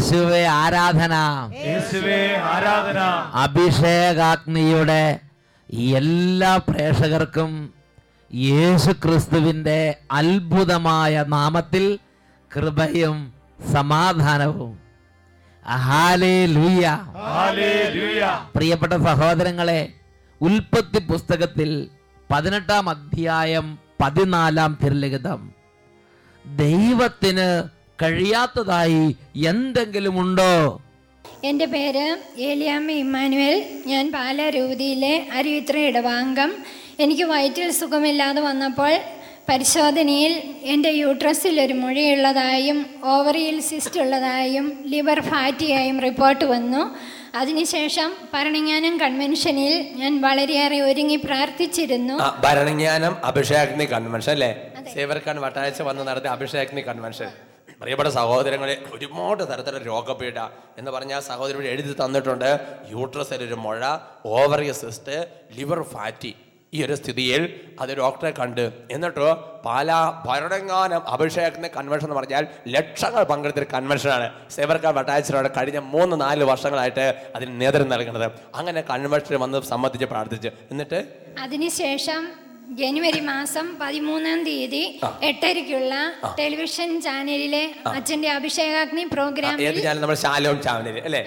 യേശുവെ ആരാധന. യേശുവേ ആരാധന. അഭിഷേകാഗ്നിയുടെ എല്ലാ പ്രേക്ഷകർക്കും യേശു ക്രിസ്തുവിന്റെ അത്ഭുതമായ നാമത്തിൽ കൃപയും സമാധാനവും. പ്രിയപ്പെട്ട സഹോദരങ്ങളെ ഉൽപ്പത്തി പുസ്തകത്തിൽ പതിനെട്ടാം അധ്യായം പതിനാലാം തിരുലിഖിതം. ദൈവത്തിന് കഴിയാത്തതായി എന്തെങ്കിലും ഉണ്ടോ എന്റെ പേര് ഏലിയാമ്മ ഇമ്മാനുവൽ. ഞാൻ പാലരൂതിയിലെ അരുവിത്ര ഇടവാംഗം എനിക്ക് വയറ്റിൽ സുഖമില്ലാതെ വന്നപ്പോൾ പരിശോധനയിൽ എന്റെ യൂട്രസിൽ ഒരു മുഴയുള്ളതായും ഓവറിയിൽ സിസ്റ്റ് ഉള്ളതായും ലിവർ ഫാറ്റിയായും റിപ്പോർട്ട് വന്നു. അതിനുശേഷം ഭരണങ്ങാനം കൺവെൻഷനിൽ ഞാൻ വളരെയേറെ ഒരുങ്ങി പ്രാർത്ഥിച്ചിരുന്നു. ഭരണജ്ഞാനം അഭിഷേക് കൺവെൻഷൻ അല്ലേ? സേവർക്കാൻ വട്ടാഴ്ച വന്ന് നടത്തിയ അഭിഷേക് കൺവെൻഷൻ. പ്രിയപ്പെട്ട സഹോദരങ്ങളെ ഒരുപാട് തരത്തിലുള്ള രോഗപീഠ എന്ന് പറഞ്ഞാൽ സഹോദരൻ എഴുതി തന്നിട്ടുണ്ട്. യൂട്രസിൽ ഒരു മുഴ ഓവറിയ സിസ്റ്റ് ലിവർ ഫാറ്റി ഈ ഒരു സ്ഥിതിയിൽ അത് ഡോക്ടറെ കണ്ട്. എന്നിട്ടോ പാലാ ഭരണങ്ങാനം അഭിഷേകത്തിന് കൺവെൻഷൻ എന്ന് പറഞ്ഞാൽ ലക്ഷങ്ങൾ പങ്കെടുത്തൊരു കൺവെൻഷനാണ് സേവർക്കാർ വട്ടാഴ്ചയുടെ കഴിഞ്ഞ മൂന്ന് നാല് വർഷങ്ങളായിട്ട് അതിന് നേതൃത്വം നൽകുന്നത്. അങ്ങനെ കൺവെൻഷൻ വന്ന് സംബന്ധിച്ച് പ്രാർത്ഥിച്ച്. എന്നിട്ട്? അതിനുശേഷം ജനുവരി മാസം പതിമൂന്നാം തീയതി എട്ടരയ്ക്കുള്ള ടെലിവിഷൻ ചാനലിലെ അച്ഛന്റെ അഭിഷേകാഗ്നി ഏത് പ്രോഗ്രാമിൽ ചാനൽ നമ്മൾ ശാലോം ചാനൽ അല്ലേ?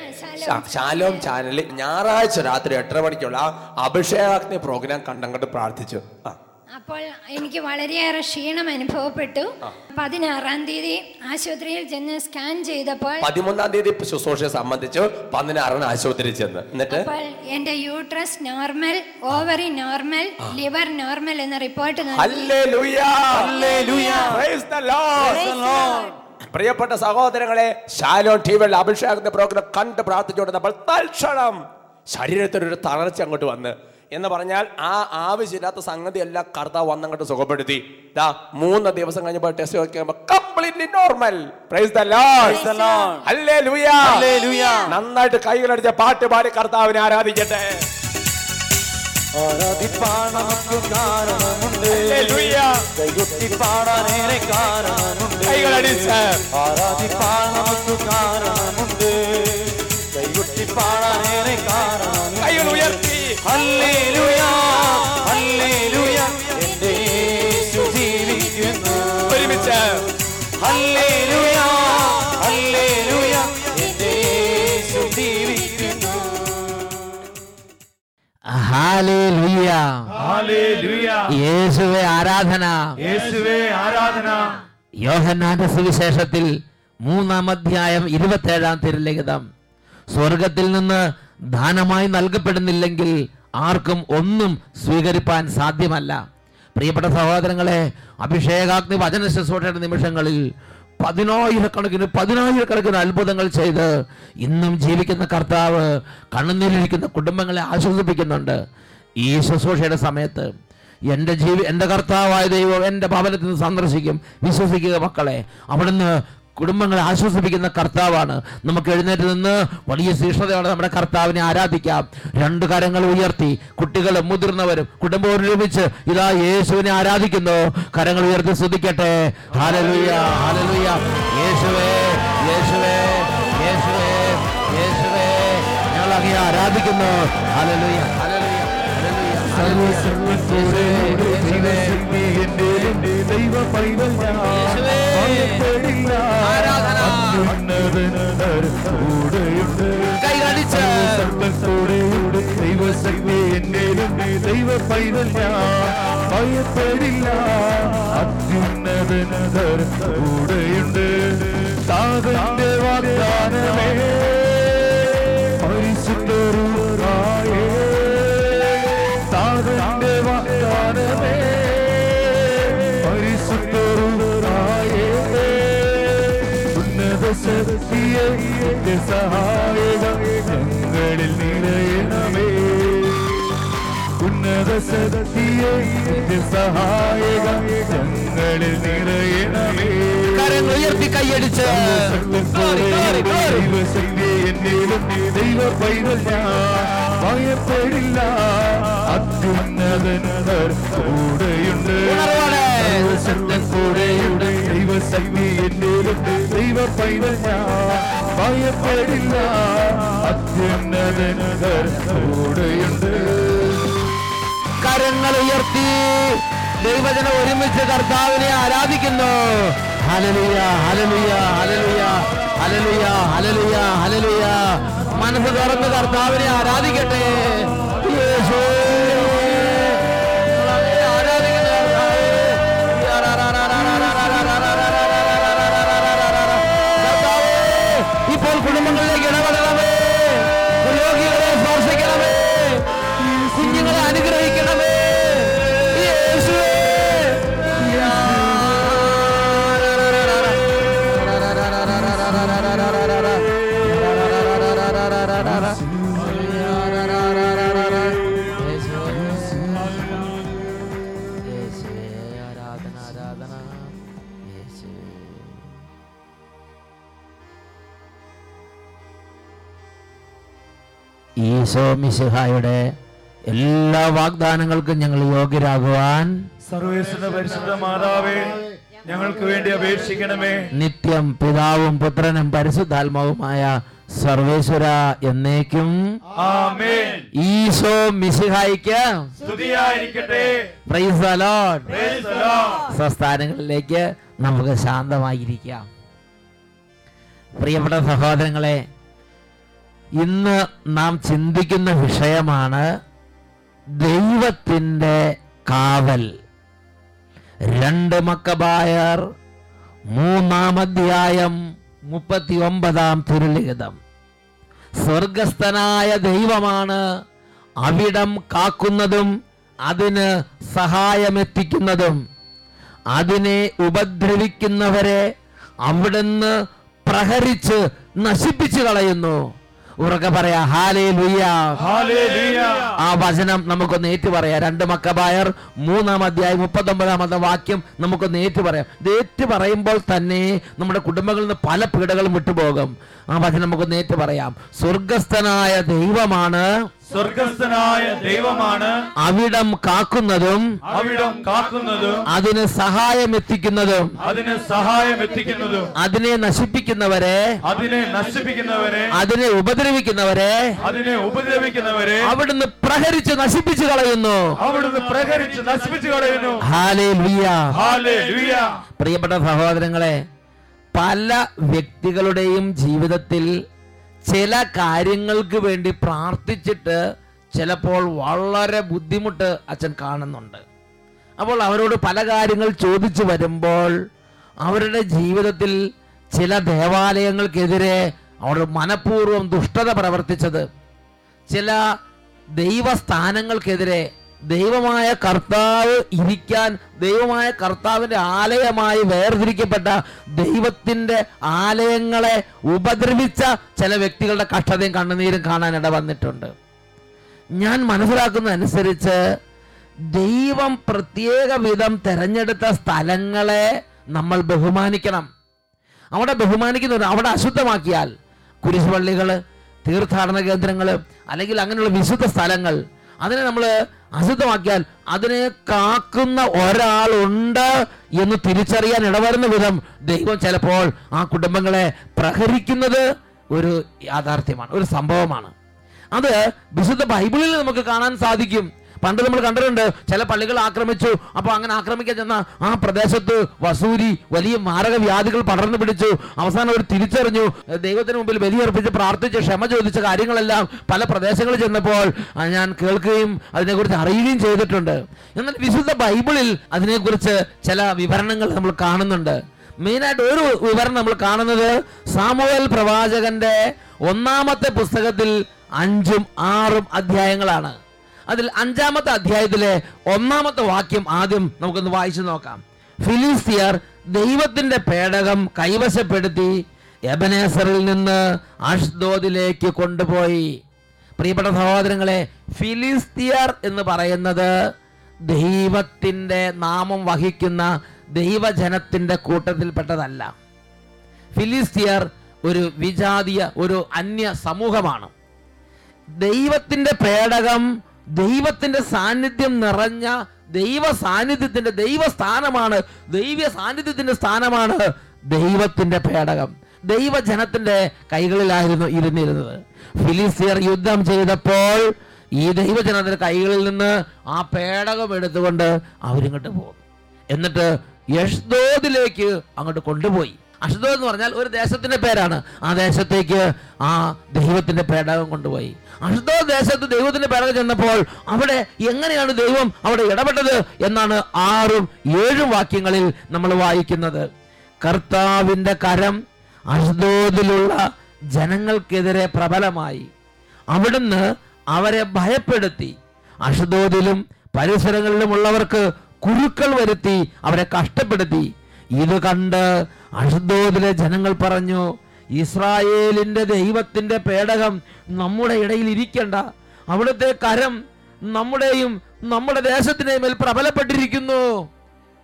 ശാലോം ചാനലിൽ ഞായറാഴ്ച രാത്രി എട്ടര മണിക്കുള്ള അഭിഷേകാഗ്നി പ്രോഗ്രാം കണ്ടങ്ങോട്ട് പ്രാർത്ഥിച്ചു. ആ. അപ്പോൾ എനിക്ക് വളരെയേറെ ക്ഷീണം അനുഭവപ്പെട്ടു. പതിനാറാം തീയതി ആശുപത്രിയിൽ ചെന്ന് സ്കാൻ ചെയ്തപ്പോൾ പതിമൂന്നാം തീയതി ശുശ്രൂഷയെ സംബന്ധിച്ചു പതിനാറിന് ആശുപത്രിയിൽ ചെന്ന്. എന്നിട്ട്? അപ്പോൾ എന്റെ uterus normal ovary normal liver normal എന്ന റിപ്പോർട്ട് നൽകി. ഹല്ലേലൂയ. Praise the Lord. പ്രിയപ്പെട്ട സഹോദരങ്ങളെ ഷാലോൺ ടി വിയിൽ അഭിഷേകത്തിന്റെ പ്രോഗ്രാം കണ്ട് പ്രാർത്ഥിച്ചുകൊണ്ടിരുന്നപ്പോൾ തൽക്ഷണം ശരീരത്തിനൊരു തളർച്ച അങ്ങോട്ട് വന്ന് എന്ന് പറഞ്ഞാൽ ആ ആവശ്യമില്ലാത്ത സംഗതി എല്ലാം കർത്താവ് വന്നങ്ങോട്ട് സുഖപ്പെടുത്തി. ദാ മൂന്ന് ദിവസം കഴിഞ്ഞപ്പോൾ ടെസ്റ്റ് നോക്കിയപ്പോൾ completely normal praise the Lord hallelujah നന്നായിട്ട് കൈകളടിച്ച പാട്ട് പാടി കർത്താവിനെ ആരാധിക്കട്ടെ. ആരാധിപ്പാൻ നമുക്ക് കാരണമുണ്ട്. ഹല്ലേലൂയ. കൈകൊട്ടി പാടാനേറെ കാരണമുണ്ട്. കൈകളടിച്ച്. ആരാധിപ്പാൻ നമുക്ക് കാരണമുണ്ട്. യേശുവെ ആരാധന. യേശുവേ ആരാധന. യോഹന്നാന്റെ സുവിശേഷത്തിൽ മൂന്നാം അധ്യായം ഇരുപത്തേഴാം തിരുലിഖിതം സ്വർഗത്തിൽ നിന്ന് ദാനമായി നൽകപ്പെടുന്നില്ലെങ്കിൽ ആർക്കും ഒന്നും സ്വീകരിപ്പാൻ സാധ്യമല്ല. പ്രിയപ്പെട്ട സഹോദരങ്ങളെ അഭിഷേകാഗ്നി വചന ശുശ്രൂഷയുടെ നിമിഷങ്ങളിൽ പതിനായിരക്കണക്കിന് പതിനായിരക്കണക്കിന് അത്ഭുതങ്ങൾ ചെയ്ത് ഇന്നും ജീവിക്കുന്ന കർത്താവ് കണ്ണുനീരിരിക്കുന്ന കുടുംബങ്ങളെ ആശ്വസിപ്പിക്കുന്നുണ്ട്. ഈ ശുശ്രൂഷയുടെ സമയത്ത് എന്റെ ജീവി എന്റെ കർത്താവായ ദൈവം എന്റെ ഭവനത്തിൽ നിന്ന് സന്ദർശിക്കും. വിശ്വസിക്കുക മക്കളെ അവിടുന്ന് കുടുംബങ്ങളെ ആശ്വസിപ്പിക്കുന്ന കർത്താവാണ്. നമുക്ക് എഴുന്നേറ്റ് നിന്ന് വലിയ ശീഷ്ണതയോടെ നമ്മുടെ കർത്താവിനെ ആരാധിക്കാം. രണ്ട് കരങ്ങൾ ഉയർത്തി കുട്ടികളും മുതിർന്നവരും കുടുംബവും ഒരുമിച്ച് ഇതാ യേശുവിനെ ആരാധിക്കുന്നു. കരങ്ങൾ ഉയർത്തി ശ്രദ്ധിക്കട്ടെ യേശുവേ യേശുവേ യേശുവേ യേശുവേ. ആരാധിക്കുന്നു. ഹാലലുയ ഹാലലുയ ഹാലലുയ സർവസർവത്തോടെ യേശുവേ ദൈവ പൈതൽ ഞാൻ ഭയപ്പെടില്ല. അത്യുന്നതൻ കൂടെയുണ്ട് കൈകടിച്ച് സർവത്തോടെയുണ്ട് ദൈവശക്തി എന്നേലുണ്ട് ദൈവ പൈതൽ ഞാൻ ഭയപ്പെടില്ല അത്യുന്നതൻ കൂടെയുണ്ട് താതന്റെ വാഗ്ദാനമേ എന്റെ സഹായക ഞങ്ങളിൽ ഉന്നത ശക്തിയെ എന്റെ സഹായക ഞങ്ങളിൽ ഉയർത്തി കൈയടിച്ച്. ദൈവശക്തി എന്നേലും ദൈവ പൈതൽ ഞാൻ ഭയപ്പെടില്ല. അത്യുന്നതൻ കൂടെയുണ്ട്. ഉണർവോടെ. സർവശക്തൻ കൂടെയുണ്ട് ദൈവ പൈതൽ ഞാൻ ഭയപ്പെടില്ല അത്യുന്നതൻ കൂടെയുണ്ട് കരങ്ങൾ ഉയർത്തി ദൈവജന ഒരുമിച്ച് കർത്താവിനെ ആരാധിക്കുന്നു. ഹലലിയ ഹലലിയ ഹലലിയ ഹലലിയ ഹലലിയ ഹലലിയ മനസ്സ് തുറന്ന് കർത്താവിനെ ആരാധിക്കട്ടെ. യേശുവേ. ഈശോ മിശിഹായുടെ എല്ലാ വാഗ്ദാനങ്ങൾക്കും ഞങ്ങൾ യോഗ്യരാകുവാൻ സർവേശ്വര പരിശുദ്ധ മാതാവേ ഞങ്ങൾക്ക് വേണ്ടി അപേക്ഷിക്കണമേ. നിത്യം പിതാവും പുത്രനും പരിശുദ്ധാത്മാവുമായ സർവേശ്വര എന്നേക്കും ഈശോ മിസിഹായിക്ക് സംസ്ഥാനങ്ങളിലേക്ക് നമുക്ക് ശാന്തമായിരിക്കാം. പ്രിയപ്പെട്ട സഹോദരങ്ങളെ ഇന്ന് നാം ചിന്തിക്കുന്ന വിഷയമാണ് ദൈവത്തിന്റെ കാവൽ. രണ്ട് മക്കബായർ മൂന്നാം അധ്യായം മുപ്പത്തി ഒമ്പതാം തിരുലിഖിതം. സ്വർഗസ്ഥനായ ദൈവമാണ് അവിടം കാക്കുന്നതും അതിന് സഹായമെത്തിക്കുന്നതും. അതിനെ ഉപദ്രവിക്കുന്നവരെ അവിടുന്ന് പ്രഹരിച്ച് നശിപ്പിച്ചു കളയുന്നു. ഉറക്കെ പറയാ ഹാലേ ലുയ്യ. ആ വചനം നമുക്കൊന്ന് ഏറ്റു പറയാം. രണ്ട് മക്കബായർ മൂന്നാം അധ്യായം മുപ്പത്തൊമ്പതാമത്തെ വാക്യം നമുക്കൊന്ന് ഏറ്റു പറയാം. ഇത് ഏറ്റു പറയുമ്പോൾ തന്നെ നമ്മുടെ കുടുംബങ്ങളിൽ നിന്ന് പല പീഡകളും വിട്ടുപോകും. ആ വചനം നമുക്കൊന്ന് ഏറ്റു പറയാം. സ്വർഗസ്ഥനായ ദൈവമാണ് സ്വർഗസ്ഥനായ ദൈവമാണ്. അവിടം കാക്കുന്നതും അവിടം കാക്കുന്നതും അതിന് സഹായം എത്തിക്കുന്നതും അതിന് സഹായം എത്തിക്കുന്നതും അതിനെ നശിപ്പിക്കുന്നവരെ അതിനെ നശിപ്പിക്കുന്നവരെ അതിനെ ഉപദ്രവിക്കുന്നവരെ അതിനെ ഉപദ്രവിക്കുന്നവരെ അവിടുന്ന് പ്രഹരിച്ച് നശിപ്പിച്ചു കളയുന്നു. അവിടുന്ന് പ്രഹരിച്ച് നശിപ്പിച്ചു കളയുന്നു. ഹാലേ ഹാലേലൂയ. പ്രിയപ്പെട്ട സഹോദരങ്ങളെ പല വ്യക്തികളുടെയും ജീവിതത്തിൽ ചില കാര്യങ്ങൾക്ക് വേണ്ടി പ്രാർത്ഥിച്ചിട്ട് ചിലപ്പോൾ വളരെ ബുദ്ധിമുട്ട് അച്ഛൻ കാണുന്നുണ്ട്. അപ്പോൾ അവരോട് പല കാര്യങ്ങൾ ചോദിച്ചു വരുമ്പോൾ അവരുടെ ജീവിതത്തിൽ ചില ദേവാലയങ്ങൾക്കെതിരെ അവർ മനഃപൂർവം ദുഷ്ടത പ്രവർത്തിച്ചത് ചില ദൈവസ്ഥാനങ്ങൾക്കെതിരെ ദൈവമായ കർത്താവ് ഇരിക്കാൻ ദൈവമായ കർത്താവിന്റെ ആലയമായി വേർതിരിക്കപ്പെട്ട ദൈവത്തിന്റെ ആലയങ്ങളെ ഉപദ്രവിച്ച ചില വ്യക്തികളുടെ കഷ്ടതയും കണ്ണുനീരും കാണാൻ ഇട വന്നിട്ടുണ്ട്. ഞാൻ മനസ്സിലാക്കുന്ന അനുസരിച്ച് ദൈവം പ്രത്യേക വിധം തെരഞ്ഞെടുത്ത സ്ഥലങ്ങളെ നമ്മൾ ബഹുമാനിക്കണം. അവിടെ ബഹുമാനിക്കുന്നവർ അവിടെ അശുദ്ധമാക്കിയാൽ കുരിശുപള്ളികൾ തീർത്ഥാടന കേന്ദ്രങ്ങൾ അല്ലെങ്കിൽ അങ്ങനെയുള്ള വിശുദ്ധ സ്ഥലങ്ങൾ അതിനെ നമ്മൾ അശുദ്ധമാക്കിയാൽ അതിനെ കാക്കുന്ന ഒരാളുണ്ട് എന്ന് തിരിച്ചറിയാൻ ഇടവരുന്ന വിധം ദൈവം ചിലപ്പോൾ ആ കുടുംബങ്ങളെ പ്രഹരിക്കുന്നത് ഒരു യാഥാർത്ഥ്യമാണ് ഒരു സംഭവമാണ്. അത് വിശുദ്ധ ബൈബിളിൽ നമുക്ക് കാണാൻ സാധിക്കും. പണ്ട് നമ്മൾ കണ്ടിട്ടുണ്ട് ചില പള്ളികൾ ആക്രമിച്ചു. അപ്പോൾ അങ്ങനെ ആക്രമിക്കാൻ ചെന്ന ആ പ്രദേശത്ത് വസൂരി വലിയ മാരക വ്യാധികൾ പടർന്നു പിടിച്ചു. അവസാനം അവർ തിരിച്ചറിഞ്ഞു. ദൈവത്തിന് മുമ്പിൽ ബലിയർപ്പിച്ച് പ്രാർത്ഥിച്ച് ക്ഷമ ചോദിച്ച കാര്യങ്ങളെല്ലാം പല പ്രദേശങ്ങളിൽ ചെന്നപ്പോൾ ഞാൻ കേൾക്കുകയും അതിനെക്കുറിച്ച് അറിയുകയും ചെയ്തിട്ടുണ്ട്. എന്നാൽ വിശുദ്ധ ബൈബിളിൽ അതിനെക്കുറിച്ച് ചില വിവരണങ്ങൾ നമ്മൾ കാണുന്നുണ്ട്. മെയിനായിട്ട് ഒരു വിവരണം നമ്മൾ കാണുന്നത് സാമുവേൽ പ്രവാചകന്റെ ഒന്നാമത്തെ പുസ്തകത്തിൽ അഞ്ചും ആറും അധ്യായങ്ങളാണ്. അതിൽ അഞ്ചാമത്തെ അധ്യായത്തിലെ ഒന്നാമത്തെ വാക്യം ആദ്യം നമുക്കൊന്ന് വായിച്ചു നോക്കാം. ഫിലിസ്തീയർ ദൈവത്തിന്റെ പേടകം കൈവശപ്പെടുത്തി എബനേസറിൽ നിന്ന് അഷ്ദോദിലേക്ക് കൊണ്ടുപോയി. പ്രിയപ്പെട്ട സഹോദരങ്ങളെ ഫിലിസ്തീയർ എന്ന് പറയുന്നത് ദൈവത്തിന്റെ നാമം വഹിക്കുന്ന ദൈവജനത്തിന്റെ കൂട്ടത്തിൽപ്പെട്ടതല്ല. ഫിലിസ്തീയർ ഒരു വിജാതീയ ഒരു അന്യ സമൂഹമാണ്. ദൈവത്തിന്റെ പേടകം ദൈവത്തിന്റെ സാന്നിധ്യം നിറഞ്ഞ ദൈവ സാന്നിധ്യത്തിന്റെ ദൈവസ്ഥാനമാണ് ദൈവ സാന്നിധ്യത്തിന്റെ സ്ഥാനമാണ് ദൈവത്തിന്റെ പേടകം. ദൈവജനത്തിന്റെ കൈകളിലായിരുന്നു ഇരുന്നിരുന്നത്. ഫിലിസ്തീർ യുദ്ധം ചെയ്തപ്പോൾ ഈ ദൈവജനത്തിന്റെ കൈകളിൽ നിന്ന് ആ പേടകം എടുത്തുകൊണ്ട് അവരിങ്ങോട്ട് പോകും എന്നിട്ട് യഷ്ദോദിലേക്ക് അങ്ങോട്ട് കൊണ്ടുപോയി. അഷ്ദോദ് എന്ന് പറഞ്ഞാൽ ഒരു ദേശത്തിന്റെ പേരാണ്. ആ ദേശത്തേക്ക് ആ ദൈവത്തിന്റെ പേടകം കൊണ്ടുപോയി. അഷ്ദോദ് ദേശത്ത് ദൈവത്തിന്റെ പിറകെ ചെന്നപ്പോൾ അവിടെ എങ്ങനെയാണ് ദൈവം അവിടെ ഇടപെട്ടത് എന്നാണ് ആറും ഏഴും വാക്യങ്ങളിൽ നമ്മൾ വായിക്കുന്നത്. കർത്താവിന്റെ കരം അഷ്ദോദിലുള്ള ജനങ്ങൾക്കെതിരെ പ്രബലമായി. അവിടുന്ന് അവരെ ഭയപ്പെടുത്തി. അഷ്ദോദിലും പരിസരങ്ങളിലുമുള്ളവർക്ക് കുരുക്കൾ വരുത്തി അവരെ കഷ്ടപ്പെടുത്തി. ഇത് കണ്ട് അഷ്ദോദിലെ ജനങ്ങൾ പറഞ്ഞു ഇസ്രായേലിന്റെ ദൈവത്തിന്റെ പേടകം നമ്മുടെ ഇടയിൽ ഇരിക്കണ്ട. അവിടുത്തെ കരം നമ്മുടെയും നമ്മുടെ ദേശത്തിന്റെ മേൽ പ്രബലപ്പെട്ടിരിക്കുന്നു.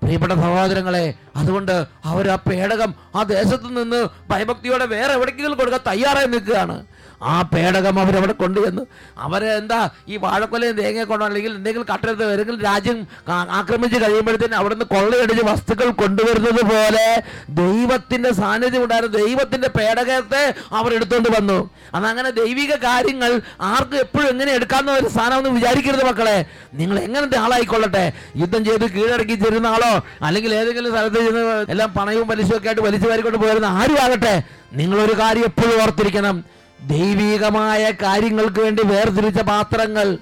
പ്രിയപ്പെട്ട സഹോദരങ്ങളെ അതുകൊണ്ട് അവർ ആ പേടകം ആ ദേശത്ത് നിന്ന് ഭയഭക്തിയോടെ വേറെ എവിടേക്കെങ്കിലും കൊടുക്കാൻ തയ്യാറായി നിൽക്കുകയാണ്. ആ പേടകം അവരവിടെ കൊണ്ടുവന്ന് അവരെ എന്താ ഈ വാഴക്കൊലയും തേങ്ങയെ കൊണ്ടോ അല്ലെങ്കിൽ എന്തെങ്കിലും കട്ടെടുത്ത് ഏതെങ്കിലും രാജ്യം ആക്രമിച്ച് കഴിയുമ്പോഴത്തേന് അവിടുന്ന് കൊള്ളയടിച്ച് വസ്തുക്കൾ കൊണ്ടുവരുന്നത് പോലെ ദൈവത്തിന്റെ സാന്നിധ്യം ഉണ്ടായിരുന്ന ദൈവത്തിന്റെ പേടകത്തെ അവർ എടുത്തുകൊണ്ട് വന്നു. അതങ്ങനെ ദൈവിക കാര്യങ്ങൾ ആർക്ക് എപ്പോഴും എങ്ങനെ എടുക്കാമെന്ന ഒരു സ്ഥാനമെന്ന് വിചാരിക്കരുത് മക്കളെ. നിങ്ങൾ എങ്ങനത്തെ ആളായിക്കൊള്ളട്ടെ? യുദ്ധം ചെയ്ത് കീഴടക്കി ചെരുന്ന ആളോ? അല്ലെങ്കിൽ ഏതെങ്കിലും സ്ഥലത്ത് ചെന്ന് എല്ലാം പണയും പലിശയൊക്കെ ആയിട്ട് വലിച്ചു വാരിക്കൊണ്ട് പോയിരുന്ന ആരും ആകട്ടെ നിങ്ങളൊരു കാര്യം എപ്പോഴും ഓർത്തിരിക്കണം. ദൈവികമായ കാര്യങ്ങൾക്ക് വേണ്ടി വേർതിരിച്ച പാത്രങ്ങൾ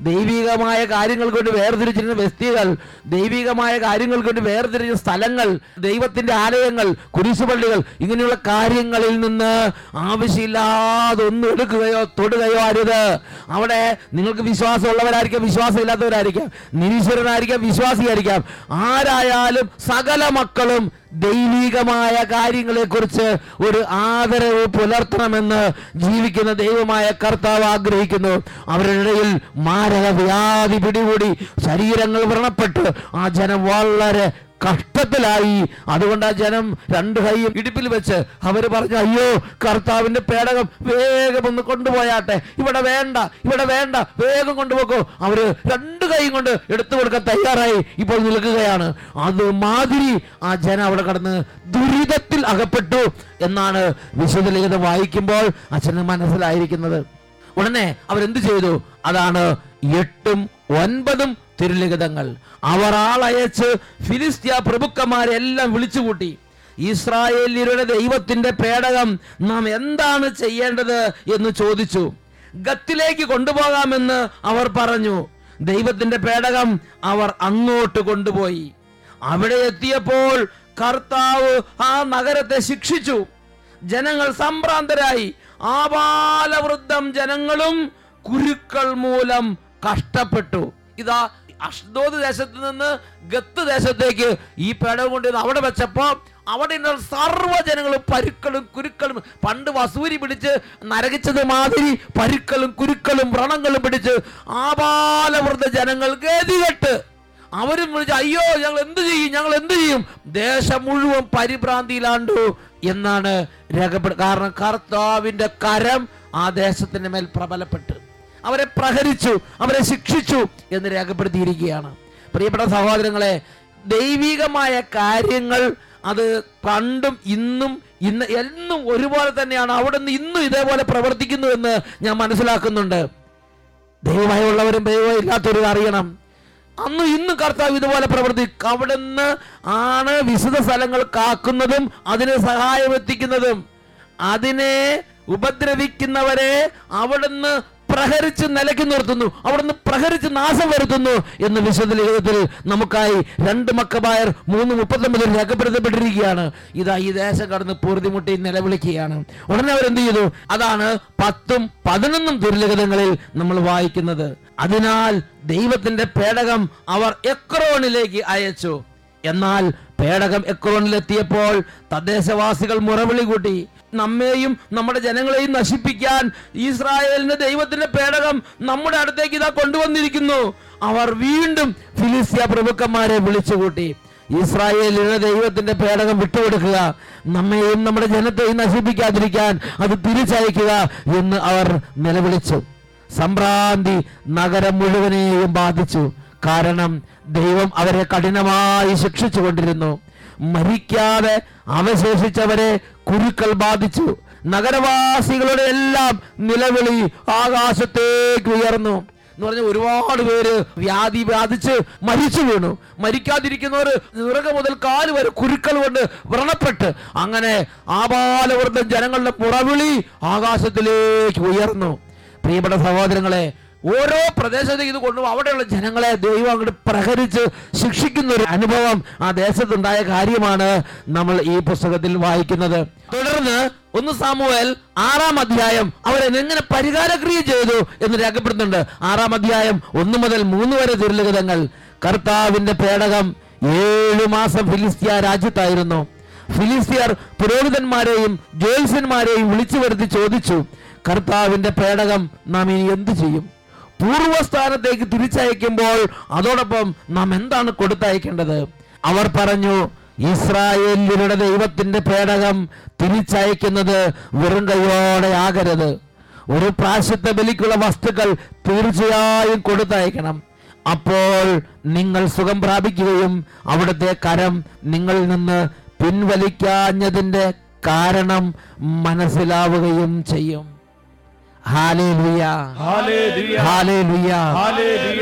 ദൈവികമായ കാര്യങ്ങൾക്ക് വേണ്ടി വേർതിരിച്ചിരുന്ന വ്യക്തികൾ ദൈവികമായ കാര്യങ്ങൾക്ക് വേണ്ടി വേർതിരിച്ച സ്ഥലങ്ങൾ ദൈവത്തിന്റെ ആലയങ്ങൾ കുരിശുപള്ളികൾ ഇങ്ങനെയുള്ള കാര്യങ്ങളിൽ നിന്ന് ആവശ്യമില്ലാതെ ഒന്നും എടുക്കുകയോ തൊടുകയോ അരുത്. അവിടെ നിങ്ങൾക്ക് വിശ്വാസമുള്ളവരായിരിക്കാം വിശ്വാസമില്ലാത്തവരായിരിക്കാം നിരീശ്വരനായിരിക്കാം വിശ്വാസിയായിരിക്കാം. ആരായാലും സകല മക്കളും ദൈവികമായ കാര്യങ്ങളെക്കുറിച്ച് ഒരു ആദരവ് പുലർത്തണമെന്ന് ജീവിക്കുന്ന ദൈവമായ കർത്താവ് ആഗ്രഹിക്കുന്നു. അവരുടെ ഇടയിൽ മാരക വ്യാധി പിടികൂടി ശരീരങ്ങൾ വ്രണപ്പെട്ട് ആ ജനം വളരെ കഷ്ടത്തിലായി. അതുകൊണ്ട് ആ ജനം രണ്ട് കൈയും ഇടുപ്പിൽ വെച്ച് അവർ പറഞ്ഞു അയ്യോ കർത്താവിന്റെ പേടകം വേഗം ഒന്ന് കൊണ്ടുപോയാട്ടെ. ഇവിടെ വേണ്ട ഇവിടെ വേണ്ട വേഗം കൊണ്ടുപോക്കോ. അവർ രണ്ട് കൈയും കൊണ്ട് എടുത്തു കൊടുക്കാൻ തയ്യാറായി. ഇപ്പോൾ നിൽക്കുകയാണ്. അത് മാതിരി ആ ജനം അവിടെ കടന്ന് ദുരിതത്തിൽ അകപ്പെട്ടു എന്നാണ് വിശുദ്ധ വായിക്കുമ്പോൾ അച്ഛന് മനസ്സിലായിരിക്കുന്നത്. ഉടനെ അവരെന്ത് ചെയ്തു? അതാണ് എട്ടും ഒൻപതും തിരുലിഖിതങ്ങൾ. അവർ ആളയച്ച് ഫിലിസ്തീയ പ്രഭുക്കന്മാരെ എല്ലാം വിളിച്ചുകൂട്ടി. ഇസ്രായേലിയരുടെ ദൈവത്തിന്റെ പേടകം നാം എന്താണ് ചെയ്യേണ്ടത് എന്ന് ചോദിച്ചു. ഗത്തിലേക്ക് കൊണ്ടുപോകാമെന്ന് അവർ പറഞ്ഞു. ദൈവത്തിന്റെ പേടകം അവർ അങ്ങോട്ട് കൊണ്ടുപോയി. അവിടെ എത്തിയപ്പോൾ കർത്താവ് ആ നഗരത്തെ ശിക്ഷിച്ചു. ജനങ്ങൾ സംഭ്രാന്തരായി. ആപാലവൃദ്ധം ജനങ്ങളും കുരുക്കൾ മൂലം കഷ്ടപ്പെട്ടു. ഇതാ അഷ്ദോദ് ദേശത്ത് നിന്ന് ഗത്ത് ദേശത്തേക്ക് ഈ പേടകം കൊണ്ട് അവിടെ വെച്ചപ്പോ അവിടെ ഉള്ള സർവ ജനങ്ങളും പരുക്കളും കുരുക്കളും പണ്ട് വസൂരി പിടിച്ച് നരകിച്ചത് മാതിരി പരുക്കളും കുരുക്കളും വ്രണങ്ങളും പിടിച്ച് ആപാലവൃദ്ധ ജനങ്ങൾ ഗതികെട്ട് അവരും വിളിച്ച് അയ്യോ ഞങ്ങൾ എന്ത് ചെയ്യും? ഞങ്ങൾ എന്ത് ചെയ്യും? ദേശം മുഴുവൻ പരിഭ്രാന്തിയിലാണ്ടു എന്നാണ് രേഖപ്പെടു കാരണം കർത്താവിന്റെ കരം ആ ദേശത്തിന്റെ മേൽ പ്രബലപ്പെട്ടു. അവരെ പ്രഹരിച്ചു അവരെ ശിക്ഷിച്ചു എന്ന് രേഖപ്പെടുത്തിയിരിക്കുകയാണ്. പ്രിയപ്പെട്ട സഹോദരങ്ങളെ ദൈവികമായ കാര്യങ്ങൾ അത് പണ്ടും ഇന്നും ഇന്ന് എന്നും ഒരുപോലെ തന്നെയാണ്. അവിടെ നിന്ന് ഇന്നും ഇതേപോലെ പ്രവർത്തിക്കുന്നു എന്ന് ഞാൻ മനസ്സിലാക്കുന്നുണ്ട്. ദൈവമായുള്ളവരും ദൈവം ഇല്ലാത്തവരും അറിയണം. അന്ന് ഇന്നും കർത്താവ് ഇതുപോലെ പ്രവർത്തിക്കും. നിന്ന് ആണ് വിശുദ്ധ സ്ഥലങ്ങൾ കാക്കുന്നതും അതിന് സഹായം എത്തിക്കുന്നതും. അതിനെ ഉപദ്രവിക്കുന്നവരെ അവിടുന്ന് പ്രഹരിച്ച് നിലയ്ക്ക് നിർത്തുന്നു. അവിടുന്ന് പ്രഹരിച്ച് നാശം വരുത്തുന്നു എന്ന് വിശുദ്ധ ലിഖിതത്തിൽ നമുക്കായി രണ്ട് മക്കബായർ മൂന്ന് മുപ്പത്തൊമ്പതിൽ രേഖപ്പെടുത്തപ്പെട്ടിരിക്കുകയാണ്. ഇതാ ഈ ദേശം കടന്ന് പൂർത്തിമുട്ടി നിലവിളിക്കുകയാണ്. ഉടനെ അവരെന്ത് ചെയ്തു? അതാണ് പത്തും പതിനൊന്നും ദുർലിഖിതങ്ങളിൽ നമ്മൾ വായിക്കുന്നത്. അതിനാൽ ദൈവത്തിന്റെ പേടകം അവർ എക്രോണിലേക്ക് അയച്ചു. എന്നാൽ പേടകം എക്രോണിലെത്തിയപ്പോൾ തദ്ദേശവാസികൾ മുറവിളി കൂട്ടി. നമ്മെയും നമ്മുടെ ജനങ്ങളെയും നശിപ്പിക്കാൻ ഇസ്രായേലിന്റെ ദൈവത്തിന്റെ പേടകം നമ്മുടെ അടുത്തേക്ക് ഇതാ കൊണ്ടുവന്നിരിക്കുന്നു. അവർ വീണ്ടും ഫിലിസ്തീയ പ്രഭുക്കന്മാരെ വിളിച്ചുകൂട്ടി. ഇസ്രായേലിന്റെ ദൈവത്തിന്റെ പേടകം വിട്ടുകൊടുക്കുക. നമ്മെയും നമ്മുടെ ജനത്തെയും നശിപ്പിക്കാതിരിക്കാൻ അത് തിരിച്ചയക്കുക എന്ന് അവർ നിലവിളിച്ചു. സംഭ്രാന്തി നഗരം മുഴുവനെയും ബാധിച്ചു. കാരണം ദൈവം അവരെ കഠിനമായി ശിക്ഷിച്ചു കൊണ്ടിരുന്നു മരിക്കാതെ അവശേഷിച്ചവരെ കുരുക്കൾ ബാധിച്ചു. നഗരവാസികളുടെ എല്ലാം നിലവിളി ആകാശത്തേക്ക് ഉയർന്നു. എന്ന് പറഞ്ഞ ഒരുപാട് പേര് വ്യാധി ബാധിച്ച് മരിച്ചു വീണു. മരിക്കാതിരിക്കുന്നവർ നിറക മുതൽ കാൽ വരെ കുരുക്കൾ കൊണ്ട് വ്രണപ്പെട്ട് അങ്ങനെ ആപാലവൃദ്ധം ജനങ്ങളുടെ പുറവിളി ആകാശത്തിലേക്ക് ഉയർന്നു. പ്രിയപ്പെട്ട സഹോദരങ്ങളെ ഓരോ പ്രദേശത്തേക്ക് ഇത് കൊണ്ടുപോകും. അവിടെയുള്ള ജനങ്ങളെ ദൈവം അങ്ങോട്ട് പ്രഹരിച്ച് ശിക്ഷിക്കുന്ന ഒരു അനുഭവം ആ ദേശത്തുണ്ടായ കാര്യമാണ് നമ്മൾ ഈ പുസ്തകത്തിൽ വായിക്കുന്നത്. തുടർന്ന് ഒന്ന് സാമുവേൽ ആറാം അധ്യായം അവരെ എങ്ങനെ പരിഹാരക്രിയ ചെയ്തു എന്ന് രേഖപ്പെടുത്തുന്നുണ്ട്. ആറാം അധ്യായം ഒന്ന് മുതൽ മൂന്ന് വരെ തിരുലിഖിതങ്ങൾ കർത്താവിന്റെ പേടകം ഏഴു മാസം ഫിലിസ്തീയ രാജ്യത്തായിരുന്നു. ഫിലിസ്തീയർ പുരോഹിതന്മാരെയും ജ്യോത്സ്യന്മാരെയും വിളിച്ചു വരുത്തി ചോദിച്ചു കർത്താവിന്റെ പേടകം നാം ഇനി എന്തു ചെയ്യും? പൂർവസ്ഥാനത്തേക്ക് തിരിച്ചയക്കുമ്പോൾ അതോടൊപ്പം നാം എന്താണ് കൊടുത്തയക്കേണ്ടത്? അവർ പറഞ്ഞു ഇസ്രായേലിയുടെ ദൈവത്തിന്റെ പേടകം തിരിച്ചയക്കുന്നത് വെറും കൈയോടെ ആകരുത്. ഒരു പ്രാശത്തെ ബലിക്കുള്ള വസ്തുക്കൾ തീർച്ചയായും കൊടുത്തയക്കണം. അപ്പോൾ നിങ്ങൾ സുഖം പ്രാപിക്കുകയും അവിടുത്തെ കരം നിങ്ങളിൽ നിന്ന് പിൻവലിക്കാഞ്ഞതിന്റെ കാരണം മനസ്സിലാവുകയും ചെയ്യും.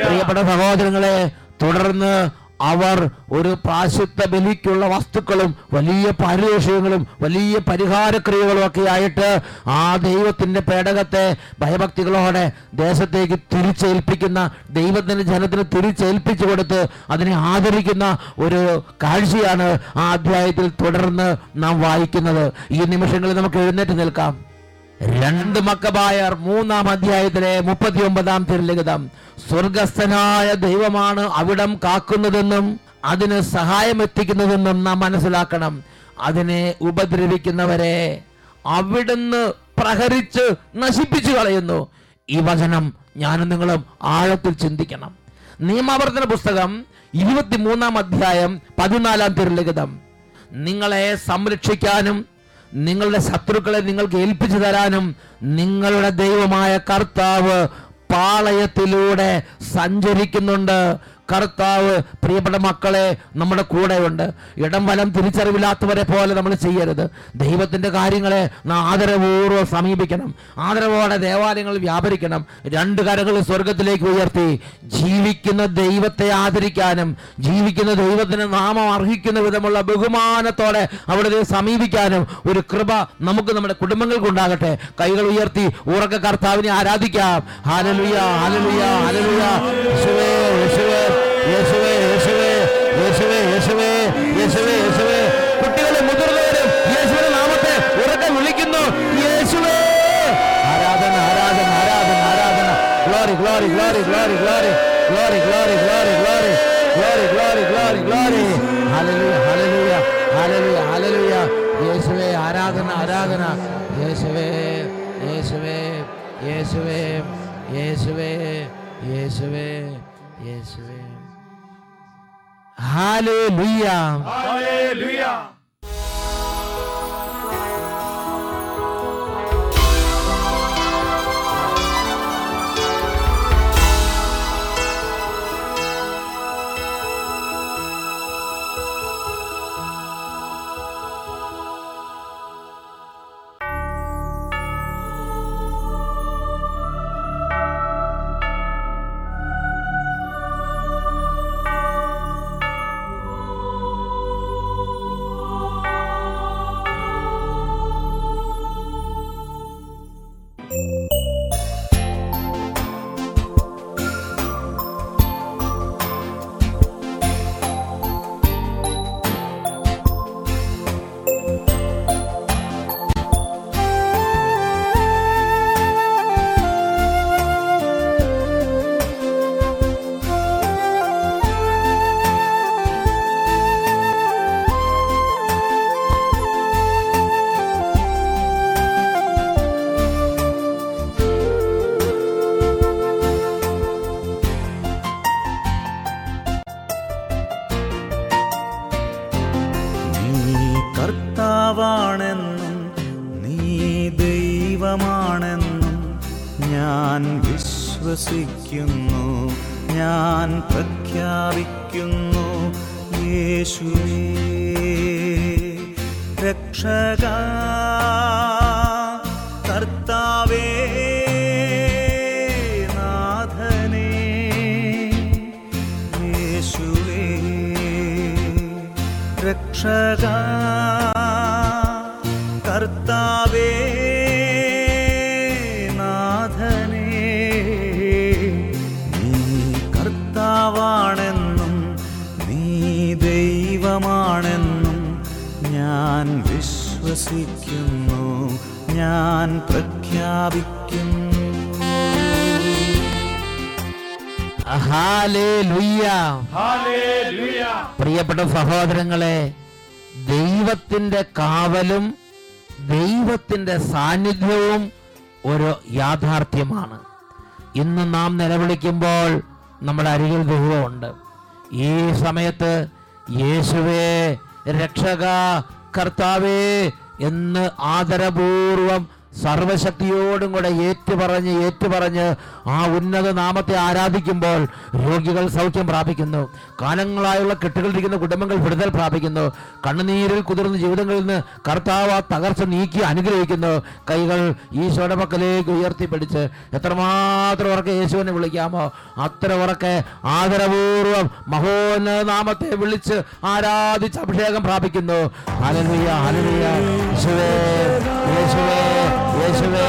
പ്രിയപ്പെട്ട സഹോദരങ്ങളെ തുടർന്ന് അവർ ഒരു പ്രാശുദ്ധ ബലിക്കുള്ള വസ്തുക്കളും വലിയ പാരിതോഷികങ്ങളും വലിയ പരിഹാരക്രിയകളും ഒക്കെ ആയിട്ട് ആ ദൈവത്തിന്റെ പേടകത്തെ ഭയഭക്തികളോടെ ദേശത്തേക്ക് തിരിച്ചേൽപ്പിക്കുന്ന ദൈവത്തിന്റെ ജനത്തിന് തിരിച്ചേൽപ്പിച്ചു കൊടുത്ത് അതിനെ ആദരിക്കുന്ന ഒരു കാഴ്ചയാണ് ആ അധ്യായത്തിൽ തുടർന്ന് നാം വായിക്കുന്നത്. ഈ നിമിഷങ്ങളിൽ നമുക്ക് എഴുന്നേറ്റ് നിൽക്കാം. രണ്ട് മക്കബായർ മൂന്നാം അധ്യായത്തിലെ മുപ്പത്തി ഒമ്പതാം തിരുലിഖിതം. സ്വർഗസ്ഥനായ ദൈവമാണ് അവിടം കാക്കുന്നതെന്നും അതിന് സഹായം എത്തിക്കുന്നതെന്നും നാം മനസ്സിലാക്കണം. അതിനെ ഉപദ്രവിക്കുന്നവരെ അവിടുന്ന് പ്രഹരിച്ച് നശിപ്പിച്ചു കളയുന്നു. ഈ വചനം ഞാനും നിങ്ങളും ആഴത്തിൽ ചിന്തിക്കണം. നിയമാവർത്തന പുസ്തകം ഇരുപത്തിമൂന്നാം അധ്യായം പതിനാലാം തിരുലിഖിതം. നിങ്ങളെ സംരക്ഷിക്കാനും നിങ്ങളുടെ ശത്രുക്കളെ നിങ്ങൾക്ക് ഏൽപ്പിച്ചു തരാനും നിങ്ങളുടെ ദൈവമായ കർത്താവ് പാളയത്തിലൂടെ സഞ്ചരിക്കുന്നുണ്ട്. കർത്താവ് പ്രിയപ്പെട്ട മക്കളെ നമ്മുടെ കൂടെയുണ്ട്. ഇടം വലം തിരിച്ചറിവില്ലാത്തവരെ പോലെ നമ്മൾ ചെയ്യരുത്. ദൈവത്തിന്റെ കാര്യങ്ങളെ ആദരപൂർവം സമീപിക്കണം. ആദരവോടെ ദേവാലയങ്ങൾ വ്യാപരിക്കണം. രണ്ട് കരകൾ സ്വർഗത്തിലേക്ക് ഉയർത്തി. ജീവിക്കുന്ന ദൈവത്തെ ആദരിക്കാനും ജീവിക്കുന്ന ദൈവത്തിന് നാമം അർഹിക്കുന്ന വിധമുള്ള ബഹുമാനത്തോടെ അവിടെ സമീപിക്കാനും ഒരു കൃപ നമുക്ക് നമ്മുടെ കുടുംബങ്ങൾക്കുണ്ടാകട്ടെ കൈകൾ ഉയർത്തി ഉറക്ക കർത്താവിനെ ആരാധിക്കാം. ഹാലലുയ ഹാലലുയ ഹാലലുയ യേശുവേ യേശുവേ യേശുവേ യേശുവേ യേശുവേ യേശുവേ. കുട്ടികളും മുതിർന്നവരും യേശുവിന്റെ നാമത്തെ ഉറക്കെ വിളിക്കുന്നു. യേശുവേ. ആരാധന ആരാധന ആരാധന ആരാധന. Glory glory glory glory glory. Glory glory glory glory. Glory glory glory glory. Hallelujah hallelujah hallelujah hallelujah യേശുവേ ആരാധന ആരാധന. യേശുവേ യേശുവേ യേശുവേ യേശുവേ യേശുവേ യേശുവേ. Hallelujah. Hallelujah. യേശുവേ രക്ഷക കർത്താവേ നാഥനേ യേശുവേ രക്ഷക ഞാൻ പ്രഖ്യാപിക്കും. പ്രിയപ്പെട്ട സഹോദരങ്ങളെ ദൈവത്തിന്റെ കാവലും ദൈവത്തിന്റെ സാന്നിധ്യവും ഒരു യാഥാർത്ഥ്യമാണ്. ഇന്ന് നാം നിലവിളിക്കുമ്പോൾ നമ്മുടെ അരികിൽ ദൈവമുണ്ട്. ഈ സമയത്ത് യേശുവേ രക്ഷക കർത്താവേ എന്ന് ആദരപൂർവം സർവശക്തിയോടും കൂടെ ഏറ്റുപറഞ്ഞ് ഏറ്റുപറഞ്ഞ് ആ ഉന്നത നാമത്തെ ആരാധിക്കുമ്പോൾ രോഗികൾ സൗഖ്യം പ്രാപിക്കുന്നു. കാലങ്ങളായുള്ള കെട്ടുകളിരിക്കുന്ന കുടുംബങ്ങൾ വിടുതൽ പ്രാപിക്കുന്നു. കണ്ണുനീരിൽ കുതിർന്ന ജീവിതങ്ങളിൽ നിന്ന് കർത്താവ് തകർച്ച നീക്കി അനുഗ്രഹിക്കുന്നു. കൈകൾ ഈശോയുടെ പക്കലേക്ക് ഉയർത്തിപ്പിടിച്ച് എത്രമാത്രം ഉറക്കെ യേശുവിനെ വിളിക്കാമോ അത്ര ഉറക്കെ ആദരപൂർവം മഹോന്നത നാമത്തെ വിളിച്ച് ആരാധിച്ച് അഭിഷേകം പ്രാപിക്കുന്നു. Hallelujah hallelujah. യേശുവേ യേശുവേ. യേശുവേ